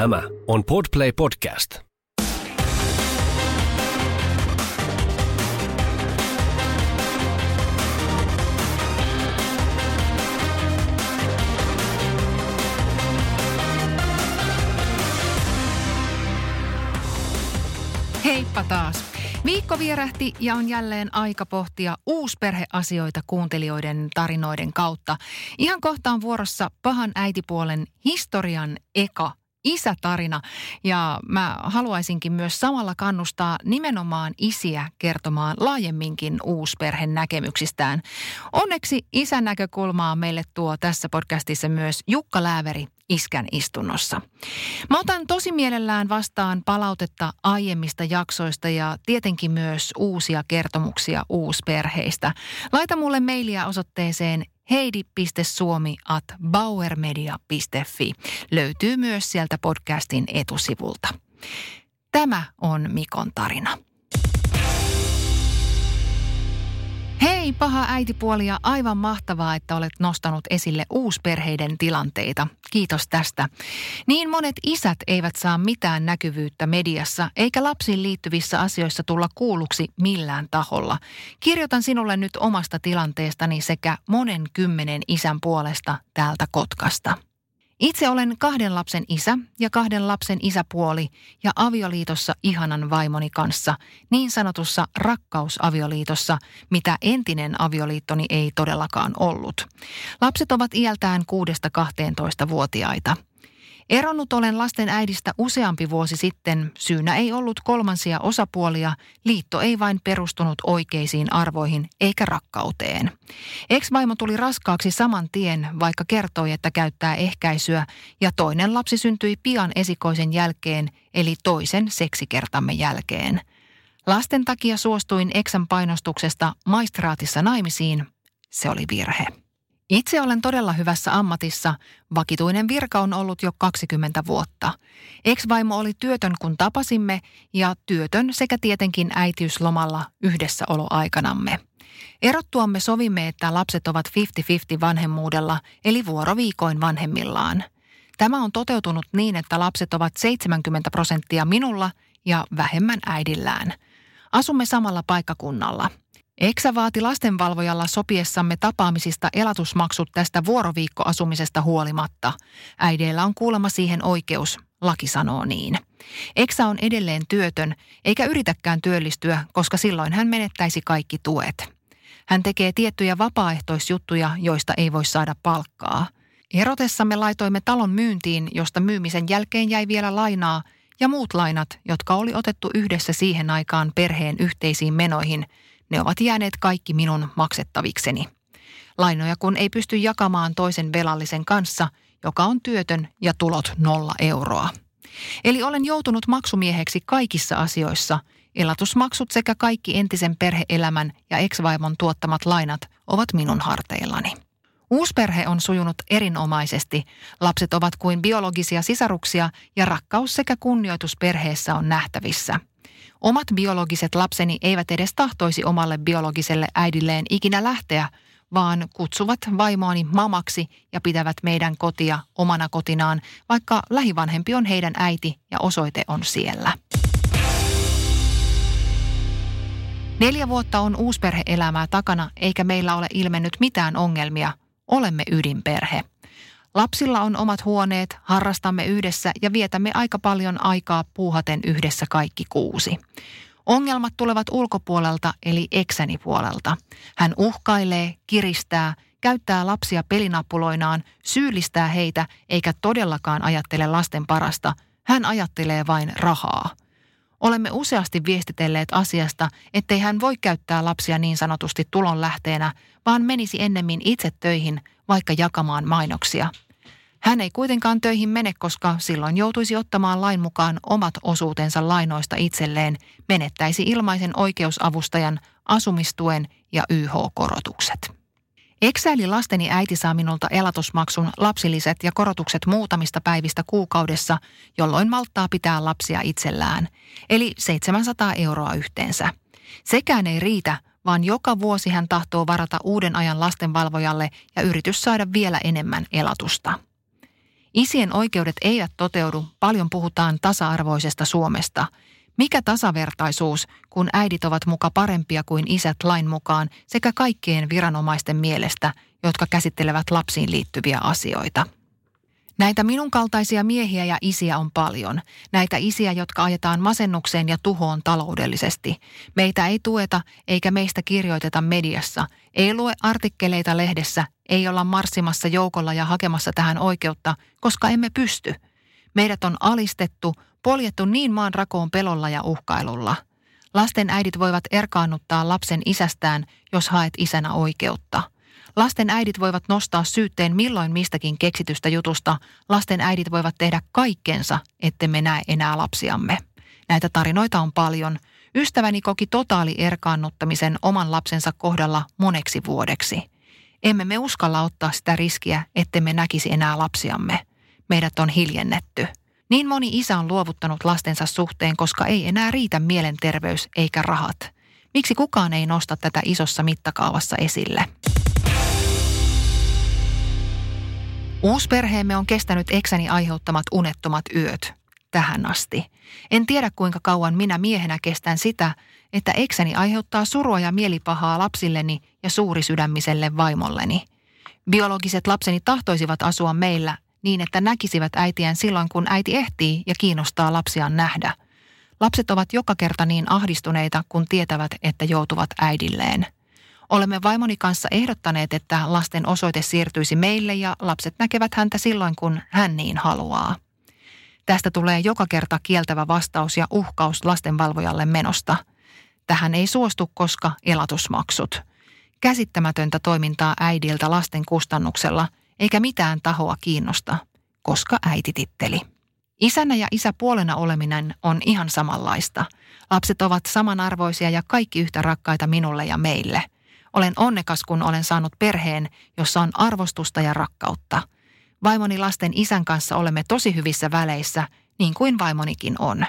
Tämä on Podplay Podcast. Heippa taas. Viikko vierähti ja on jälleen aika pohtia uusperheasioita kuuntelijoiden tarinoiden kautta. Ihan kohtaan vuorossa pahan äitipuolen historian eka isätarina. Ja mä haluaisinkin myös samalla kannustaa nimenomaan isiä kertomaan laajemminkin uusperhen näkemyksistään. Onneksi isän näkökulmaa meille tuo tässä podcastissa myös Jukka Lääveri iskän istunnossa. Mä otan tosi mielellään vastaan palautetta aiemmista jaksoista ja tietenkin myös uusia kertomuksia uusperheistä. Laita mulle mailia osoitteeseen heidi.suomi at bauermedia.fi. Löytyy myös sieltä podcastin etusivulta. Tämä on Mikon tarina. Hei paha äitipuoli ja aivan mahtavaa, että olet nostanut esille uusperheiden tilanteita. Kiitos tästä. Niin monet isät eivät saa mitään näkyvyyttä mediassa eikä lapsiin liittyvissä asioissa tulla kuulluksi millään taholla. Kirjoitan sinulle nyt omasta tilanteestani sekä monen kymmenen isän puolesta täältä Kotkasta. Itse olen kahden lapsen isä ja kahden lapsen isäpuoli ja avioliitossa ihanan vaimoni kanssa, niin sanotussa rakkausavioliitossa, mitä entinen avioliittoni ei todellakaan ollut. Lapset ovat iältään 6-12-vuotiaita. Eronnut olen lasten äidistä useampi vuosi sitten. Syynä ei ollut kolmansia osapuolia. Liitto ei vain perustunut oikeisiin arvoihin eikä rakkauteen. Ex-vaimo tuli raskaaksi saman tien, vaikka kertoi, että käyttää ehkäisyä, ja toinen lapsi syntyi pian esikoisen jälkeen, eli toisen seksikertamme jälkeen. Lasten takia suostuin eksän painostuksesta maistraatissa naimisiin. Se oli virhe. Itse olen todella hyvässä ammatissa. Vakituinen virka on ollut jo 20 vuotta. Ex-vaimo oli työtön kun tapasimme ja työtön sekä tietenkin äitiyslomalla yhdessäoloaikanamme. Erottuamme sovimme, että lapset ovat 50-50 vanhemmuudella, eli vuoroviikoin vanhemmillaan. Tämä on toteutunut niin, että lapset ovat 70 prosenttia minulla ja vähemmän äidillään. Asumme samalla paikkakunnalla – Eksä vaati lastenvalvojalla sopiessamme tapaamisista elatusmaksut tästä vuoroviikkoasumisesta huolimatta. Äideillä on kuulemma siihen oikeus, laki sanoo niin. Eksä on edelleen työtön, eikä yritäkään työllistyä, koska silloin hän menettäisi kaikki tuet. Hän tekee tiettyjä vapaaehtoisjuttuja, joista ei voi saada palkkaa. Erotessamme laitoimme talon myyntiin, josta myymisen jälkeen jäi vielä lainaa, ja muut lainat, jotka oli otettu yhdessä siihen aikaan perheen yhteisiin menoihin – ne ovat jääneet kaikki minun maksettavikseni. Lainoja kun ei pysty jakamaan toisen velallisen kanssa, joka on työtön ja tulot nolla euroa. Eli olen joutunut maksumieheksi kaikissa asioissa. Elatusmaksut sekä kaikki entisen perheelämän ja eksvaimon tuottamat lainat ovat minun harteillani. Uusperhe on sujunut erinomaisesti. Lapset ovat kuin biologisia sisaruksia ja rakkaus sekä kunnioitus perheessä on nähtävissä – Omat biologiset lapseni eivät edes tahtoisi omalle biologiselle äidilleen ikinä lähteä, vaan kutsuvat vaimoani mamaksi ja pitävät meidän kotia omana kotinaan, vaikka lähivanhempi on heidän äiti ja osoite on siellä. Neljä vuotta on uusperheelämää takana, eikä meillä ole ilmennyt mitään ongelmia. Olemme ydinperhe. Lapsilla on omat huoneet, harrastamme yhdessä ja vietämme aika paljon aikaa puuhaten yhdessä kaikki kuusi. Ongelmat tulevat ulkopuolelta eli eksäni puolelta. Hän uhkailee, kiristää, käyttää lapsia pelinappuloinaan, syyllistää heitä eikä todellakaan ajattele lasten parasta. Hän ajattelee vain rahaa. Olemme useasti viestitelleet asiasta, ettei hän voi käyttää lapsia niin sanotusti tulonlähteenä, vaan menisi ennemmin itse töihin, vaikka jakamaan mainoksia. Hän ei kuitenkaan töihin mene, koska silloin joutuisi ottamaan lain mukaan omat osuutensa lainoista itselleen, menettäisi ilmaisen oikeusavustajan, asumistuen ja YH-korotukset. Eksäili lasteni äiti saa minulta elatusmaksun, lapsilliset ja korotukset muutamista päivistä kuukaudessa, jolloin malttaa pitää lapsia itsellään, eli 700 euroa yhteensä. Sekään ei riitä, vaan joka vuosi hän tahtoo varata uuden ajan lastenvalvojalle ja yritys saada vielä enemmän elatusta. Isien oikeudet eivät toteudu, paljon puhutaan tasa-arvoisesta Suomesta. Mikä tasavertaisuus, kun äidit ovat muka parempia kuin isät lain mukaan sekä kaikkien viranomaisten mielestä, jotka käsittelevät lapsiin liittyviä asioita? Näitä minun kaltaisia miehiä ja isiä on paljon. Näitä isiä, jotka ajetaan masennukseen ja tuhoon taloudellisesti. Meitä ei tueta eikä meistä kirjoiteta mediassa. Ei lue artikkeleita lehdessä, ei olla marssimassa joukolla ja hakemassa tähän oikeutta, koska emme pysty. Meidät on alistettu, poljettu niin maan rakoon pelolla ja uhkailulla. Lasten äidit voivat erkaannuttaa lapsen isästään, jos haet isänä oikeutta – Lasten äidit voivat nostaa syytteen milloin mistäkin keksitystä jutusta. Lasten äidit voivat tehdä kaikkensa, ettemme näe enää lapsiamme. Näitä tarinoita on paljon. Ystäväni koki totaali erkaannuttamisen oman lapsensa kohdalla moneksi vuodeksi. Emme me uskalla ottaa sitä riskiä, ettemme näkisi enää lapsiamme. Meidät on hiljennetty. Niin moni isä on luovuttanut lastensa suhteen, koska ei enää riitä mielenterveys eikä rahat. Miksi kukaan ei nosta tätä isossa mittakaavassa esille? Uusperheemme on kestänyt eksäni aiheuttamat unettomat yöt tähän asti. En tiedä kuinka kauan minä miehenä kestän sitä, että eksäni aiheuttaa surua ja mielipahaa lapsilleni ja suurisydämiselle vaimolleni. Biologiset lapseni tahtoisivat asua meillä niin, että näkisivät äitiään silloin, kun äiti ehtii ja kiinnostaa lapsiaan nähdä. Lapset ovat joka kerta niin ahdistuneita, kun tietävät, että joutuvat äidilleen – Olemme vaimoni kanssa ehdottaneet, että lasten osoite siirtyisi meille ja lapset näkevät häntä silloin, kun hän niin haluaa. Tästä tulee joka kerta kieltävä vastaus ja uhkaus lastenvalvojalle menosta. Tähän ei suostu, koska elatusmaksut. Käsittämätöntä toimintaa äidiltä lasten kustannuksella, eikä mitään tahoa kiinnosta, koska äitititteli. Isänä ja isäpuolena oleminen on ihan samanlaista. Lapset ovat samanarvoisia ja kaikki yhtä rakkaita minulle ja meille – olen onnekas, kun olen saanut perheen, jossa on arvostusta ja rakkautta. Vaimoni lasten isän kanssa olemme tosi hyvissä väleissä, niin kuin vaimonikin on.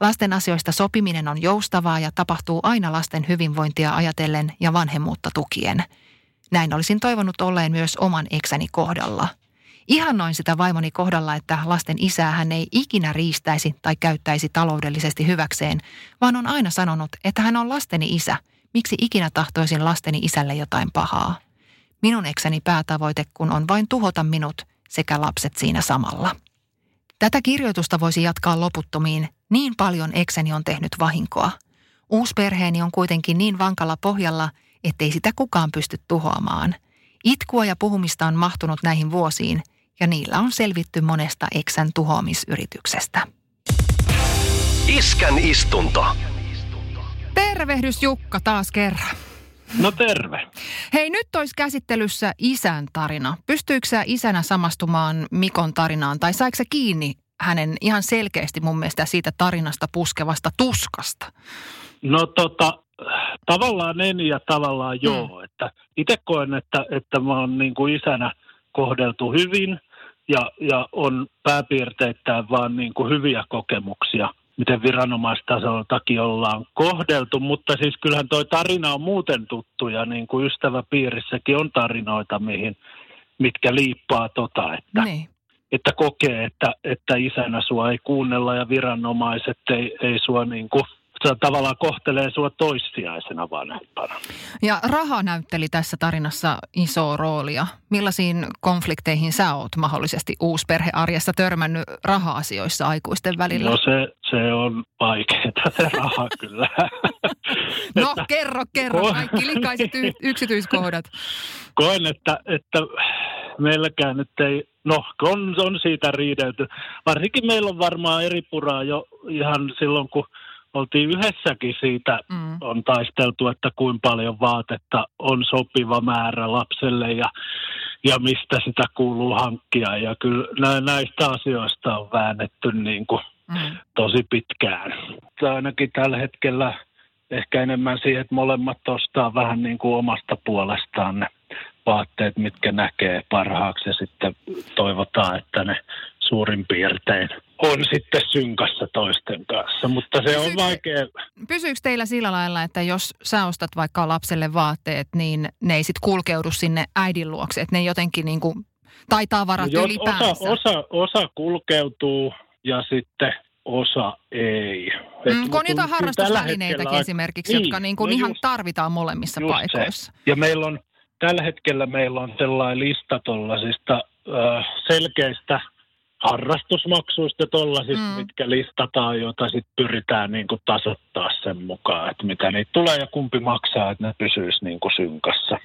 Lasten asioista sopiminen on joustavaa ja tapahtuu aina lasten hyvinvointia ajatellen ja vanhemmuutta tukien. Näin olisin toivonut olleen myös oman eksäni kohdalla. Ihan noin sitä vaimoni kohdalla, että lasten isää hän ei ikinä riistäisi tai käyttäisi taloudellisesti hyväkseen, vaan on aina sanonut, että hän on lasteni isä – Miksi ikinä tahtoisin lasteni isälle jotain pahaa? Minun ekseni päätavoite kun on vain tuhota minut sekä lapset siinä samalla. Tätä kirjoitusta voisi jatkaa loputtomiin. Niin paljon ekseni on tehnyt vahinkoa. Uusperheeni on kuitenkin niin vankalla pohjalla, ettei sitä kukaan pysty tuhoamaan. Itkua ja puhumista on mahtunut näihin vuosiin, ja niillä on selvitty monesta eksän tuhoamisyrityksestä. Iskän istunto. Tervehdys Jukka taas kerran. No terve. Hei, nyt olisi käsittelyssä isän tarina. Pystyykö sä isänä samastumaan Mikon tarinaan tai saiko kiinni hänen ihan selkeästi mun mielestä siitä tarinasta puskevasta tuskasta? No tota, tavallaan en ja tavallaan joo. Hmm. Että itse koen, että, että mä oon niin kuin isänä kohdeltu hyvin ja, ja on pääpiirteittäin vaan niin kuin hyviä kokemuksia – miten viranomaistasoltakin ollaan kohdeltu, mutta siis kyllähän toi tarina on muuten tuttu ja niin kuin ystäväpiirissäkin on tarinoita, mihin, mitkä liippaa tota, että, niin. että kokee, että, että isänä sua ei kuunnella ja viranomaiset ei, ei sua niin kuin tavallaan kohtelee sua toissijaisena vanhempana. Ja raha näytteli tässä tarinassa isoa roolia. Millaisiin konflikteihin sä oot mahdollisesti uusperhearjessa törmännyt raha-asioissa aikuisten välillä? No se, se on vaikeaa se raha kyllä. no että, kerro, kerro, ko- kaikki likaiset y- yksityiskohdat. Koen, että, että meilläkään nyt ei, no on, on siitä riidelty. Varsinkin meillä on varmaan eri puraa jo ihan silloin, kun oltiin yhdessäkin siitä, mm. on taisteltu, että kuinka paljon vaatetta on sopiva määrä lapselle ja, ja mistä sitä kuuluu hankkia. Ja kyllä näistä asioista on väännetty niin kuin mm. tosi pitkään. Ainakin tällä hetkellä ehkä enemmän siihen, että molemmat ostaa vähän niin kuin omasta puolestaan ne vaatteet, mitkä näkee parhaaksi ja sitten toivotaan, että ne suurin piirtein on sitten synkassa toisten kanssa, mutta se pysyykö, on vaikea. Pysyykö teillä sillä lailla, että jos sä ostat vaikka lapselle vaatteet, niin ne ei sitten kulkeudu sinne äidin luokse, että ne jotenkin niin kuin Tai tavarat No jos ylipäänsä? Osa, osa, osa kulkeutuu ja sitten osa ei. Et Mm, kun on mut jotain harrastusvälineitäkin hetkellä- esimerkiksi, niin, jotka niin kuin no ihan just- tarvitaan molemmissa just se. paikoissa. Ja meillä on, tällä hetkellä meillä on sellainen lista tuollaisista äh, selkeistä harrastusmaksuista ja tollaisista, Mm. mitkä listataan, joita sitten pyritään niin kuin tasoittaa sen mukaan, että mitä niitä tulee ja kumpi maksaa, että ne pysyisi niin kuin synkassa.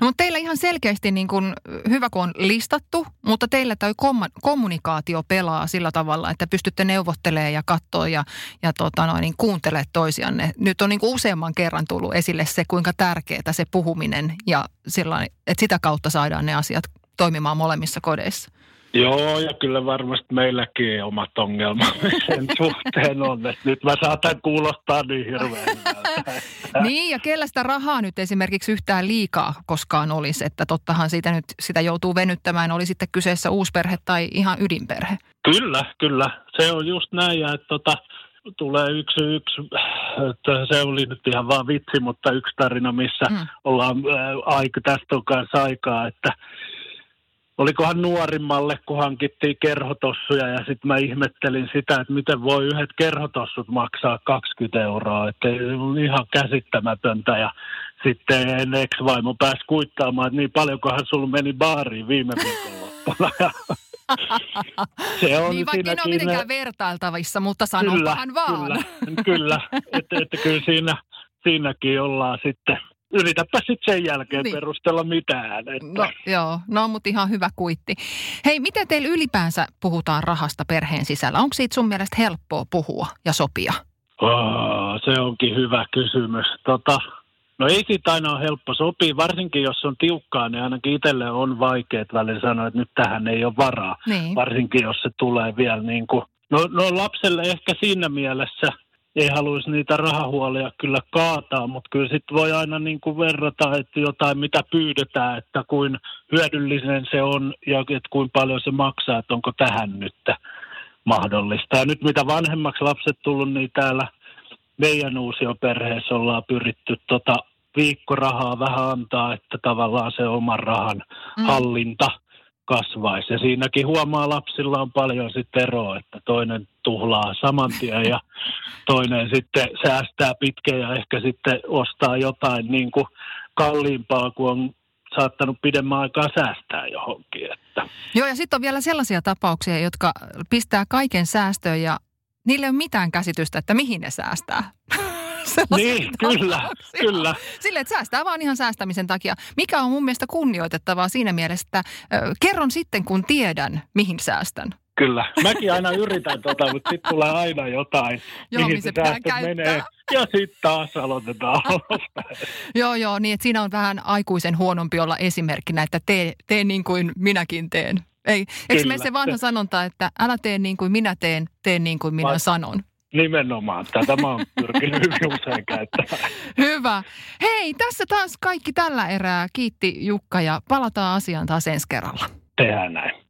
No, mutta teillä ihan selkeästi niin kuin, hyvä, kun on listattu, mutta teillä toi kommunikaatio pelaa sillä tavalla, että pystytte neuvottelemaan ja katsoa ja, ja tota noin, niin kuuntelee toisianne. Nyt on niin kuin useamman kerran tullut esille se, kuinka tärkeää se puhuminen ja sillain, että sitä kautta saadaan ne asiat toimimaan molemmissa kodeissa. Joo, ja kyllä varmasti meilläkin omat ongelmamme sen suhteen on, että nyt mä saatan kuulostaa niin hirveän. Niin, ja kellä sitä rahaa nyt esimerkiksi yhtään liikaa koskaan olisi, että tottahan siitä nyt sitä joutuu venyttämään, oli sitten kyseessä uusperhe tai ihan ydinperhe. Kyllä, kyllä. Se on just näin, ja että tota, tulee yksi, yksi, että se oli nyt ihan vaan vitsi, mutta yksi tarina, missä Mm. mm. ollaan ää, aika, tästä on kanssa aikaa, että olikohan nuorimmalle, kun hankittiin kerhotossuja ja sitten mä ihmettelin sitä, että miten voi yhdet kerhotossut maksaa 20 euroa, että on ihan käsittämätöntä ja sitten ex-vaimo pääsi kuittaamaan, että niin paljonkohan sulla meni baariin viime viikonloppuna. Se on niin vaikka ole siinäkin- mitenkään vertailtavissa, mutta sanopahan vaan. Kyllä, kyllä. Että, että kyllä siinä, siinäkin ollaan sitten. Yritäpä sitten sen jälkeen Niin. perustella mitään. Että. No joo, no mutta ihan hyvä kuitti. Hei, miten teillä ylipäänsä puhutaan rahasta perheen sisällä? Onko siitä sun mielestä helppoa puhua ja sopia? Oh, se onkin hyvä kysymys. Tota, no ei siitä aina ole helppo sopia, varsinkin jos on tiukkaa, niin ainakin itselle on vaikeet välillä sanoa, että nyt tähän ei ole varaa. Niin. Varsinkin jos se tulee vielä niin kuin, no, no lapselle ehkä siinä mielessä ei haluaisi niitä rahahuolia kyllä kaataa, mutta kyllä sitten voi aina niin kuin verrata, että jotain mitä pyydetään, että kuin hyödyllinen se on ja että kuinka paljon se maksaa, että onko tähän nyt mahdollista. Ja nyt mitä vanhemmaksi lapset tullut, niin täällä meidän uusioperheessä ollaan pyritty tota viikkorahaa vähän antaa, että tavallaan se oman rahan Mm. hallinta kasvaisi. Ja siinäkin huomaa lapsilla on paljon sitten eroa, että toinen tuhlaa saman tien ja toinen sitten säästää pitkään ja ehkä sitten ostaa jotain niin kuin kalliimpaa, kun on saattanut pidemmän aikaa säästää johonkin. Että. Joo, ja sitten on vielä sellaisia tapauksia, jotka pistää kaiken säästöön ja niille ei ole mitään käsitystä, että mihin ne säästää. Niin, kyllä, tapauksia. kyllä. Sille, että säästää vaan ihan säästämisen takia. Mikä on mun mielestä kunnioitettavaa siinä mielessä, että ö, kerron sitten, kun tiedän, mihin säästän. Kyllä. Mäkin aina yritän tota, mutta sitten tulee aina jotain, Joo, mihin se pitää menee. Ja sitten taas aloitetaan. Joo, joo, niin että siinä on vähän aikuisen huonompi olla esimerkkinä, että tee, tee niin kuin minäkin teen. Ei, eikö mene se vanha sanonta, että älä tee niin kuin minä teen, tee niin kuin minä Vai- sanon. Nimenomaan. Tätä mä oon pyrkinyt hyvin usein käyttämään. Hyvä. Hei, tässä taas kaikki tällä erää. Kiitti Jukka ja palataan asiaan taas ensi kerralla. Tehdään näin.